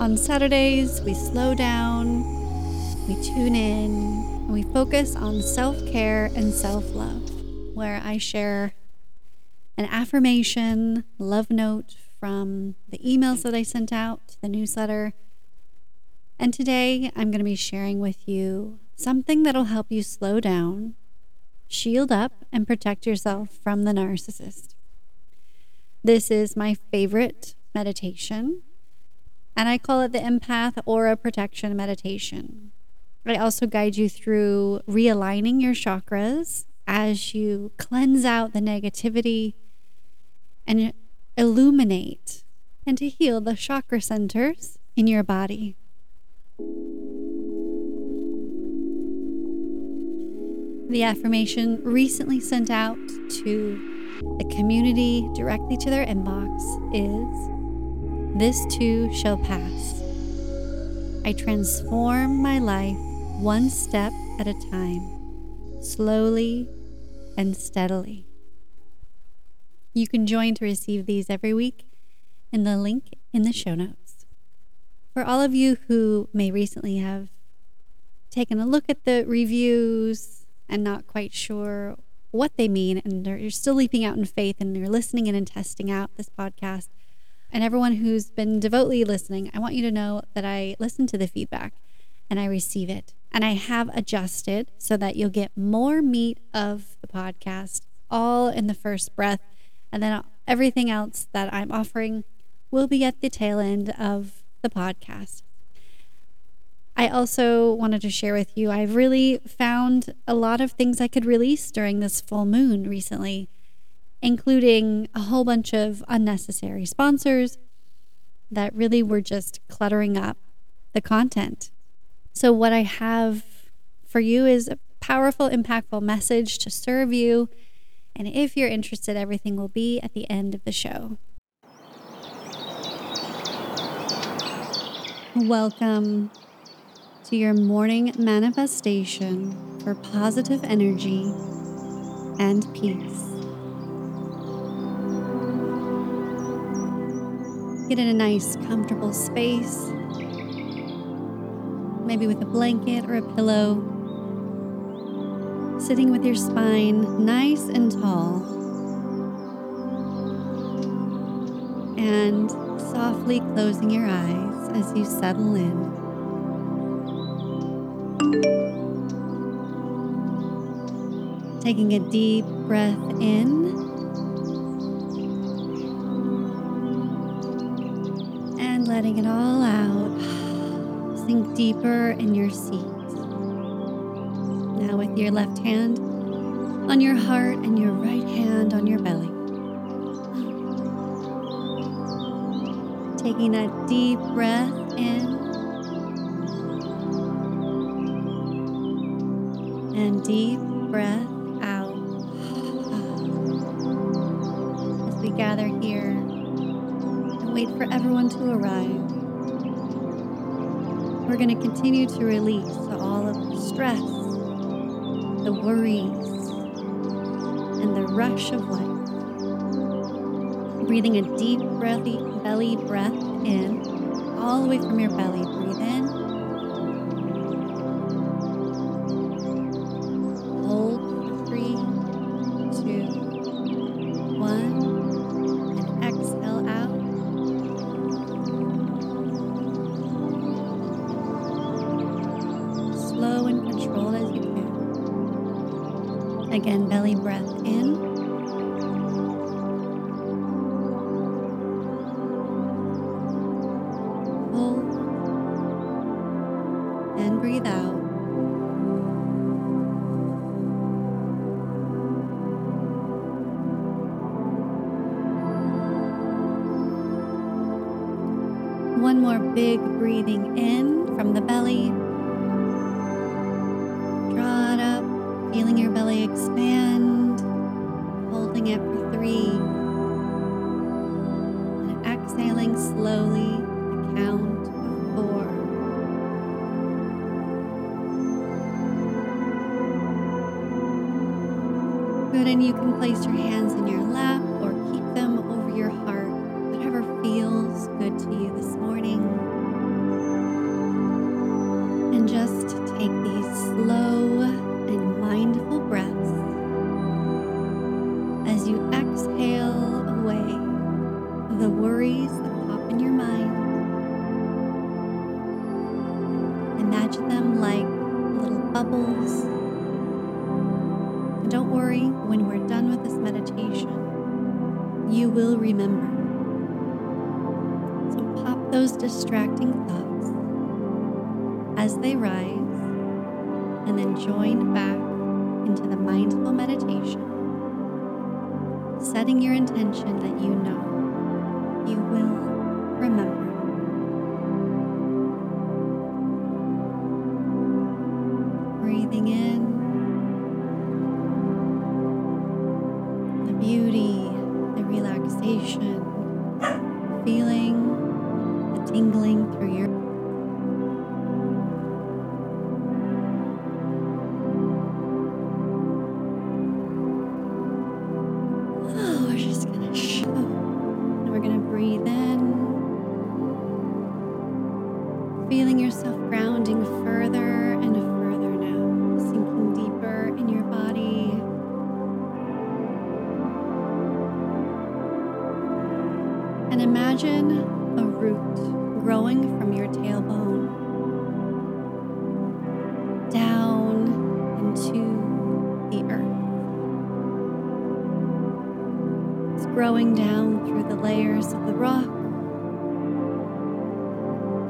On Saturdays, we slow down, we tune in, and we focus on self care and self love, where I share an affirmation, love note from the emails that I sent out, the newsletter. And today I'm going to be sharing with you something that'll help you slow down, shield up, and protect yourself from the narcissist. This is my favorite meditation and I call it the Empath Aura Protection Meditation. I also guide you through realigning your chakras as you cleanse out the negativity and illuminate and to heal the chakra centers in your body. The affirmation recently sent out to the community directly to their inbox is this too shall pass. I transform my life one step at a time, slowly and steadily. You can join to receive these every week in the link in the show notes. For all of you who may recently have taken a look at the reviews and not quite sure what they mean, and you're still leaping out in faith and you're listening in and testing out this podcast, and everyone who's been devotedly listening, I want you to know that I listen to the feedback and I receive it. And I have adjusted so that you'll get more meat of the podcast all in the first breath. And then everything else that I'm offering will be at the tail end of the podcast. I also wanted to share with you, I've really found a lot of things I could release during this full moon recently including a whole bunch of unnecessary sponsors that really were just cluttering up the content. So, what I have for you is a powerful, impactful message to serve you. And if you're interested, everything will be at the end of the show. Welcome to your morning manifestation for positive energy and peace. Get in a nice, comfortable space, maybe with a blanket or a pillow. Sitting with your spine nice and tall. And softly closing your eyes as you settle in. Taking a deep breath in letting it all out. Sink deeper in your seat. Now, with your left hand on your heart and your right hand on your belly. Taking a deep breath in and deep breath for everyone to arrive. We're going to continue to release all of the stress, the worries, and the rush of life. Breathing a deep, breathy belly breath in, all the way from your belly. Again, belly breath in. Good, and you can place your hands in your lap or keep them coming in. Growing down through the layers of the rock,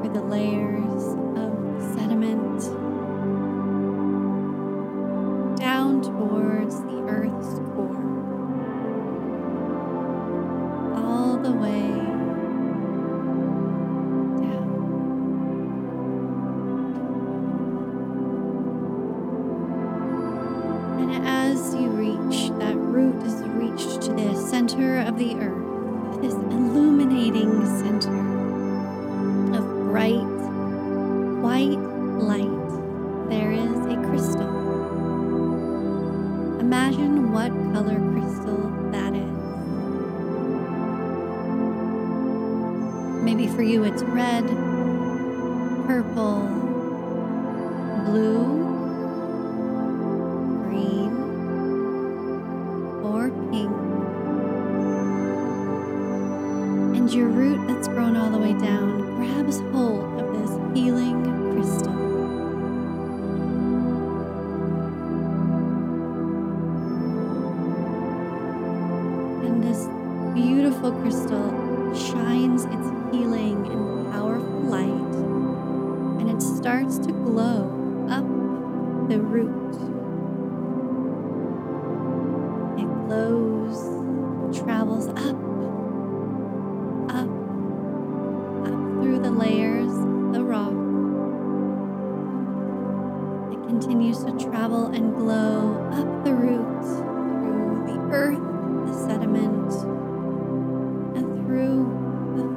through the layers of sediment, down towards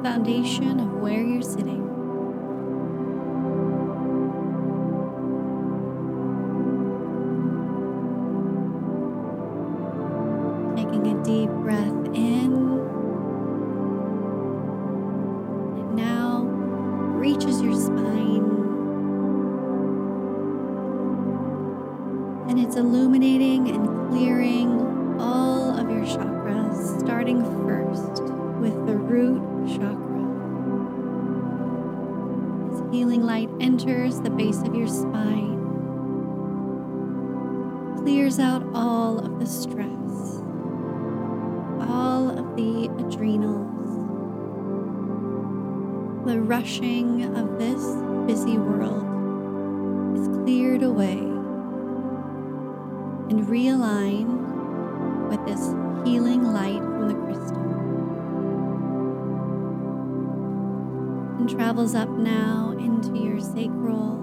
foundation of where you're sitting. realign with this healing light from the crystal. And travels up now into your sacral,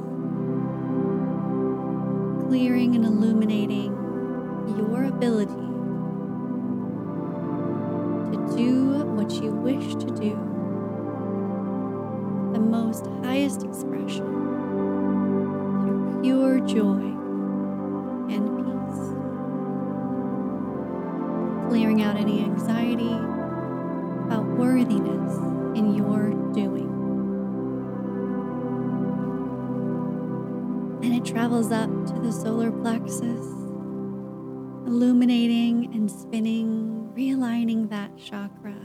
clearing and illuminating your ability to do what you wish to do, the most highest expression your pure joy. Clearing out any anxiety about worthiness in your doing. And it travels up to the solar plexus, illuminating and spinning, realigning that chakra,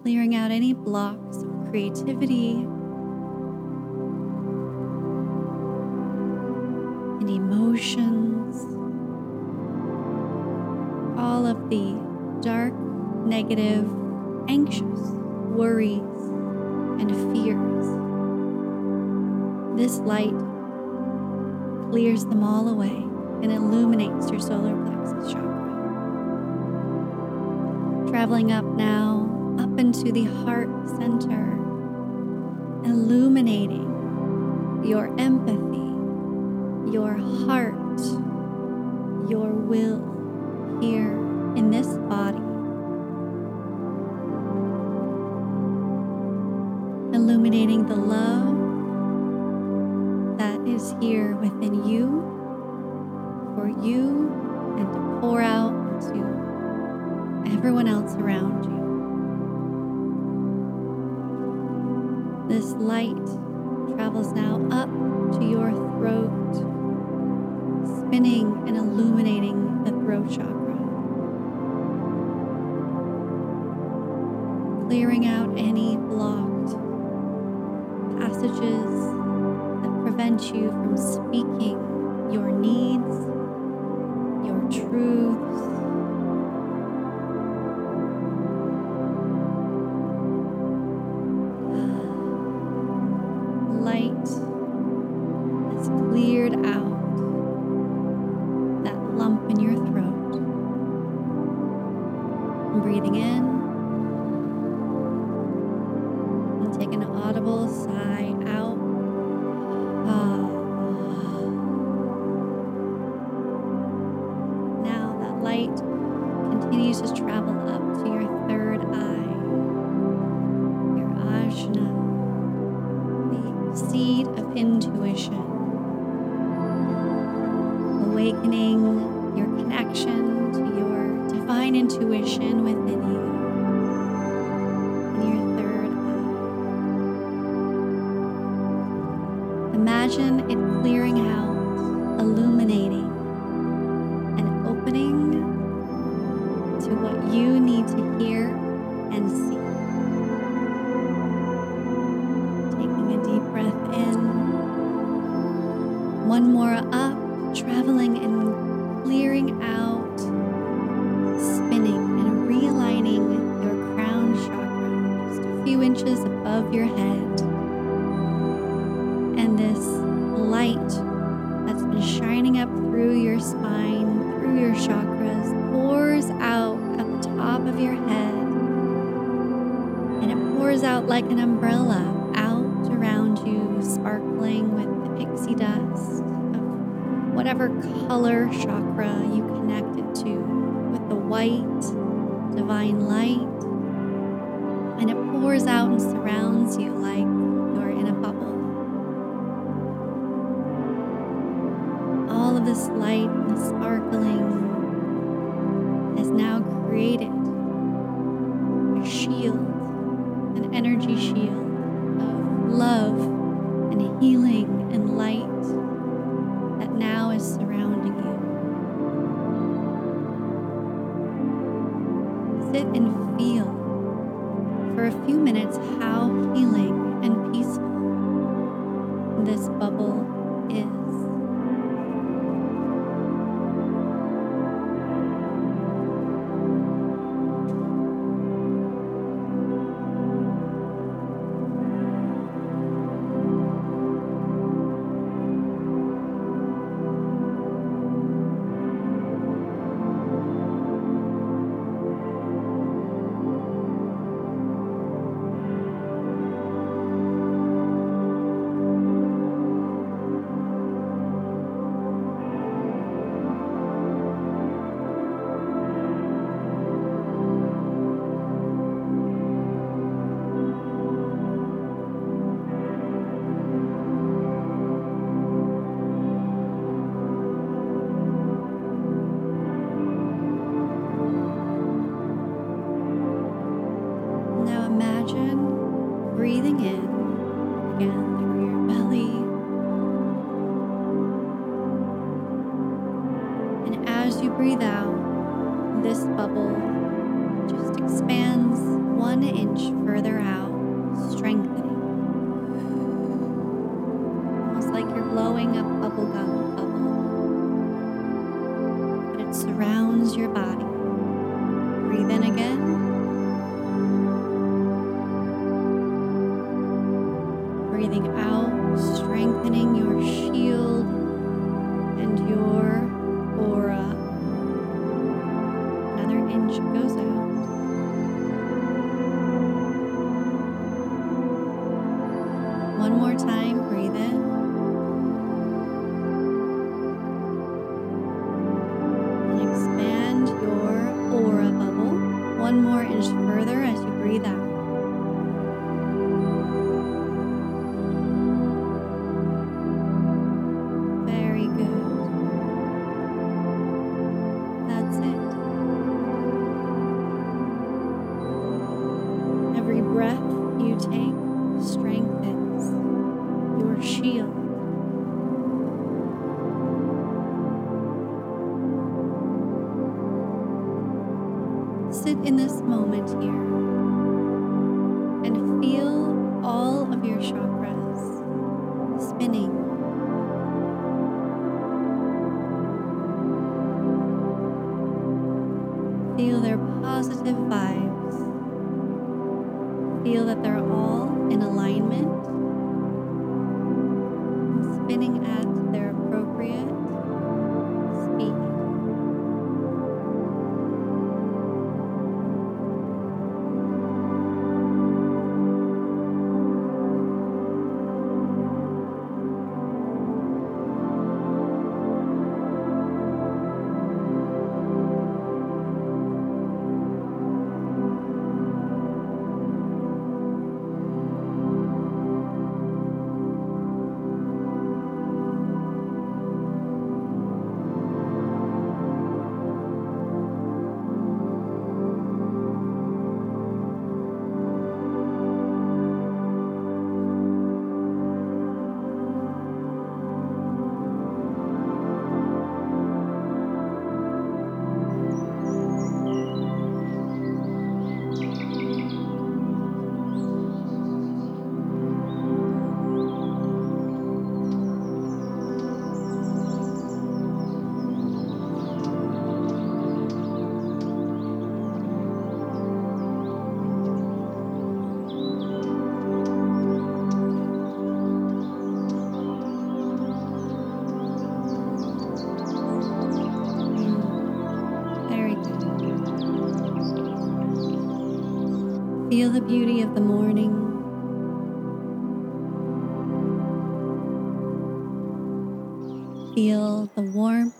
clearing out any blocks of creativity and emotions, all of the dark, negative, anxious worries and fears. This light clears them all away and illuminates your solar plexus chakra. Traveling up now, up into the heart center, illuminating your empathy, your heart, your will here in this body. Illuminating the love that is here within you, for you, and to pour out to everyone else around you. This light travels now up to your throat, spinning and illuminating the throat chakra. Clearing out any blocked passages that prevent you from speaking your needs, inches above your head. Surrounding you. Sit and feel for a few minutes Inch goes out. One more time, spinning. Feel their positive vibes. Feel that they're all in alignment beauty of the morning. Feel the warmth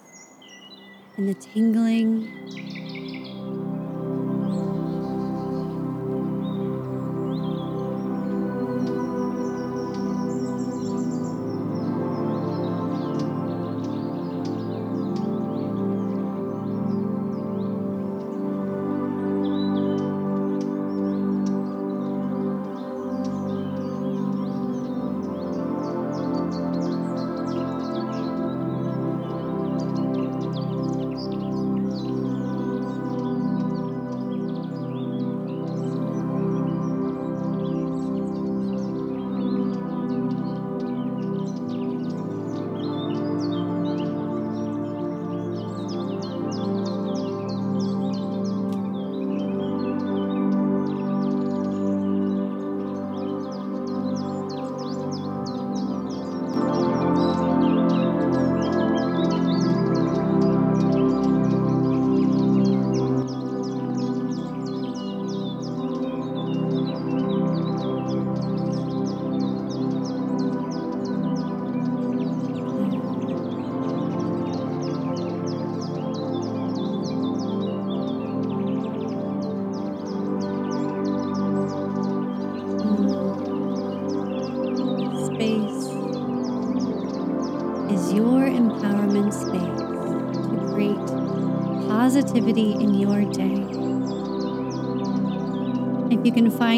and the tingling.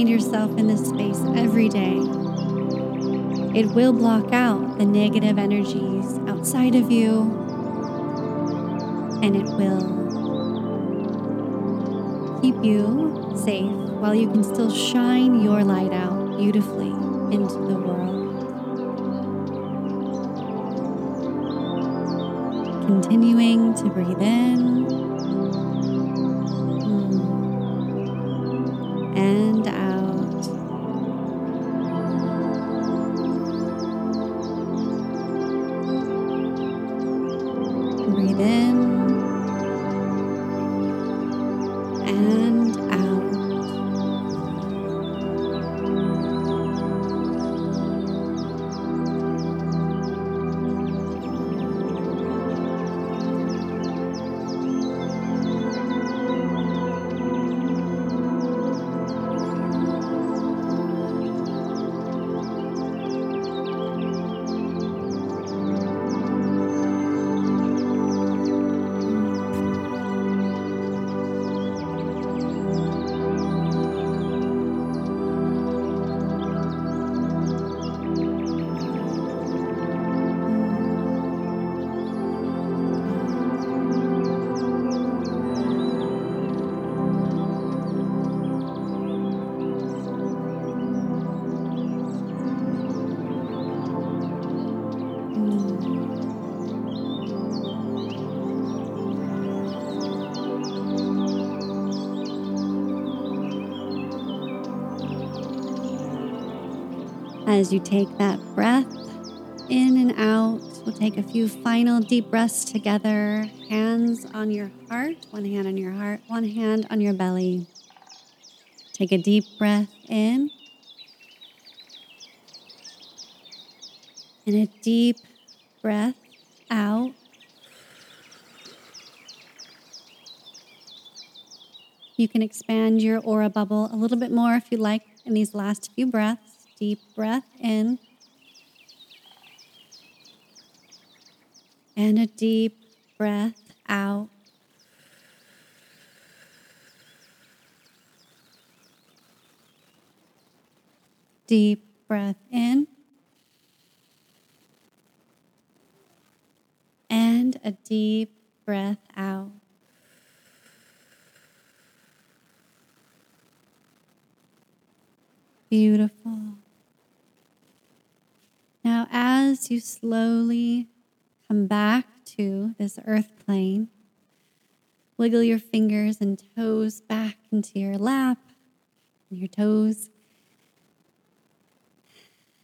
Find yourself in this space every day, it will block out the negative energies outside of you and it will keep you safe while you can still shine your light out beautifully into the world. Continuing to breathe in As you take that breath in and out, we'll take a few final deep breaths together. Hands on your heart, one hand on your heart, one hand on your belly. Take a deep breath in and a deep breath out. You can expand your aura bubble a little bit more if you like in these last few breaths. Deep breath in and a deep breath out. Deep breath in and a deep breath out. Beautiful. Now, as you slowly come back to this earth plane, wiggle your fingers and toes back into your lap your toes,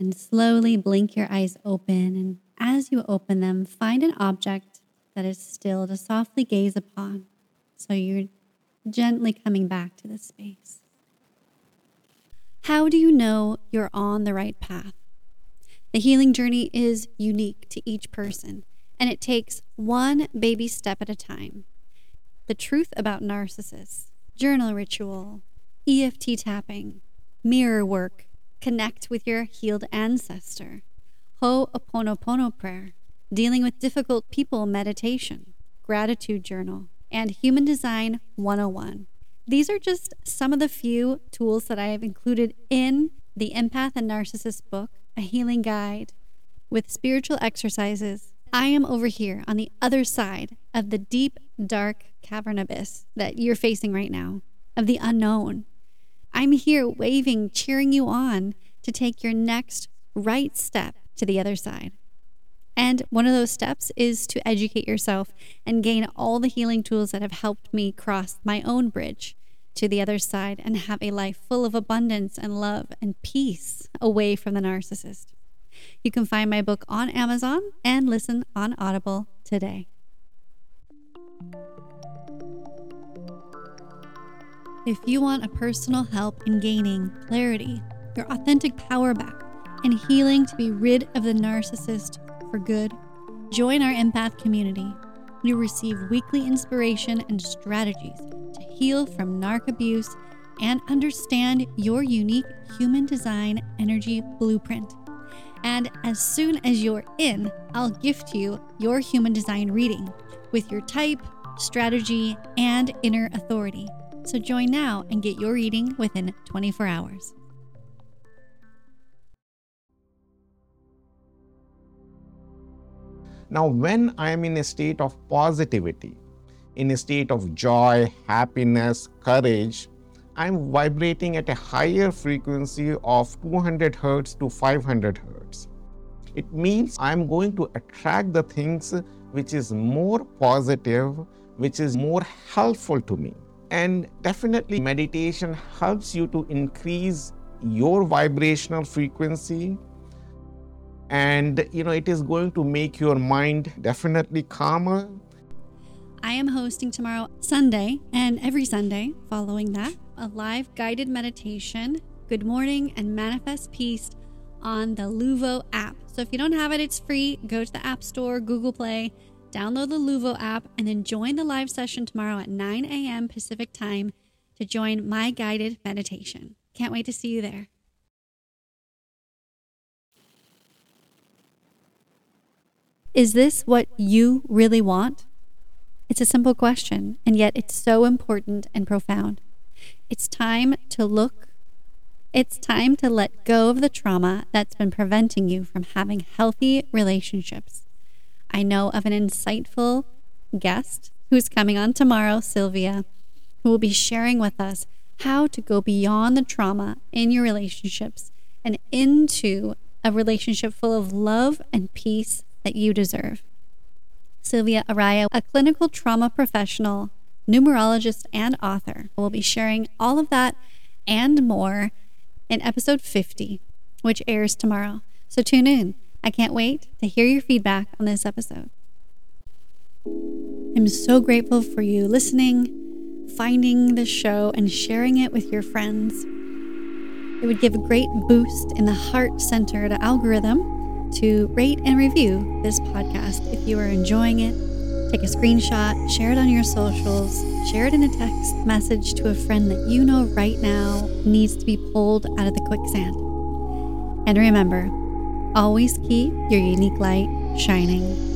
and slowly blink your eyes open. And as you open them, find an object that is still to softly gaze upon. So you're gently coming back to this space. How do you know you're on the right path? The healing journey is unique to each person, and it takes one baby step at a time. The truth about narcissists, journal ritual, EFT tapping, mirror work, connect with your healed ancestor, Ho'oponopono prayer, dealing with difficult people meditation, gratitude journal, and human design 101. These are just some of the few tools that I have included in the Empath and Narcissist book, a healing guide with spiritual exercises. I am over here on the other side of the deep, dark cavern abyss that you're facing right now, of the unknown. I'm here waving, cheering you on to take your next right step to the other side. And one of those steps is to educate yourself and gain all the healing tools that have helped me cross my own bridge to the other side and have a life full of abundance and love and peace away from the narcissist. You can find my book on Amazon and listen on Audible today. If you want a personal help in gaining clarity, your authentic power back, and healing to be rid of the narcissist for good, join our empath community. You receive weekly inspiration and strategies heal from narc abuse and understand your unique human design energy blueprint. And as soon as you're in, I'll gift you your human design reading with your type, strategy, and inner authority. So join now and get your reading within 24 hours. Now, when I am in a state of positivity, in a state of joy, happiness, courage, I'm vibrating at a higher frequency of 200 hertz to 500 hertz. It means I'm going to attract the things which is more positive, which is more helpful to me. And definitely, meditation helps you to increase your vibrational frequency and you know it is going to make your mind definitely calmer i am hosting tomorrow sunday and every sunday following that a live guided meditation good morning and manifest peace on the luvo app. So if you don't have it it's free. Go to the app store google play download the luvo app and then join the live session tomorrow at 9 a.m pacific time to join my guided meditation. Can't wait to see you there. Is this what you really want? It's a simple question, and yet it's so important and profound. It's time to look. It's time to let go of the trauma that's been preventing you from having healthy relationships. I know of an insightful guest who's coming on tomorrow, Sylvia, who will be sharing with us how to go beyond the trauma in your relationships and into a relationship full of love and peace that you deserve. Sylvia Araya, a clinical trauma professional, numerologist, and author, will be sharing all of that and more in episode 50, which airs tomorrow. So tune in. I can't wait to hear your feedback on this episode. I'm so grateful for you listening, finding the show, and sharing it with your friends. It would give a great boost in the heart centered algorithm to rate and review this podcast if you are enjoying it. Take a screenshot, share it on your socials, share it in a text message to a friend that you know right now needs to be pulled out of the quicksand. And remember, always keep your unique light shining.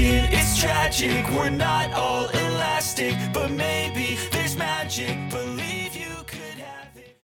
It's tragic, we're not all elastic, but maybe there's magic.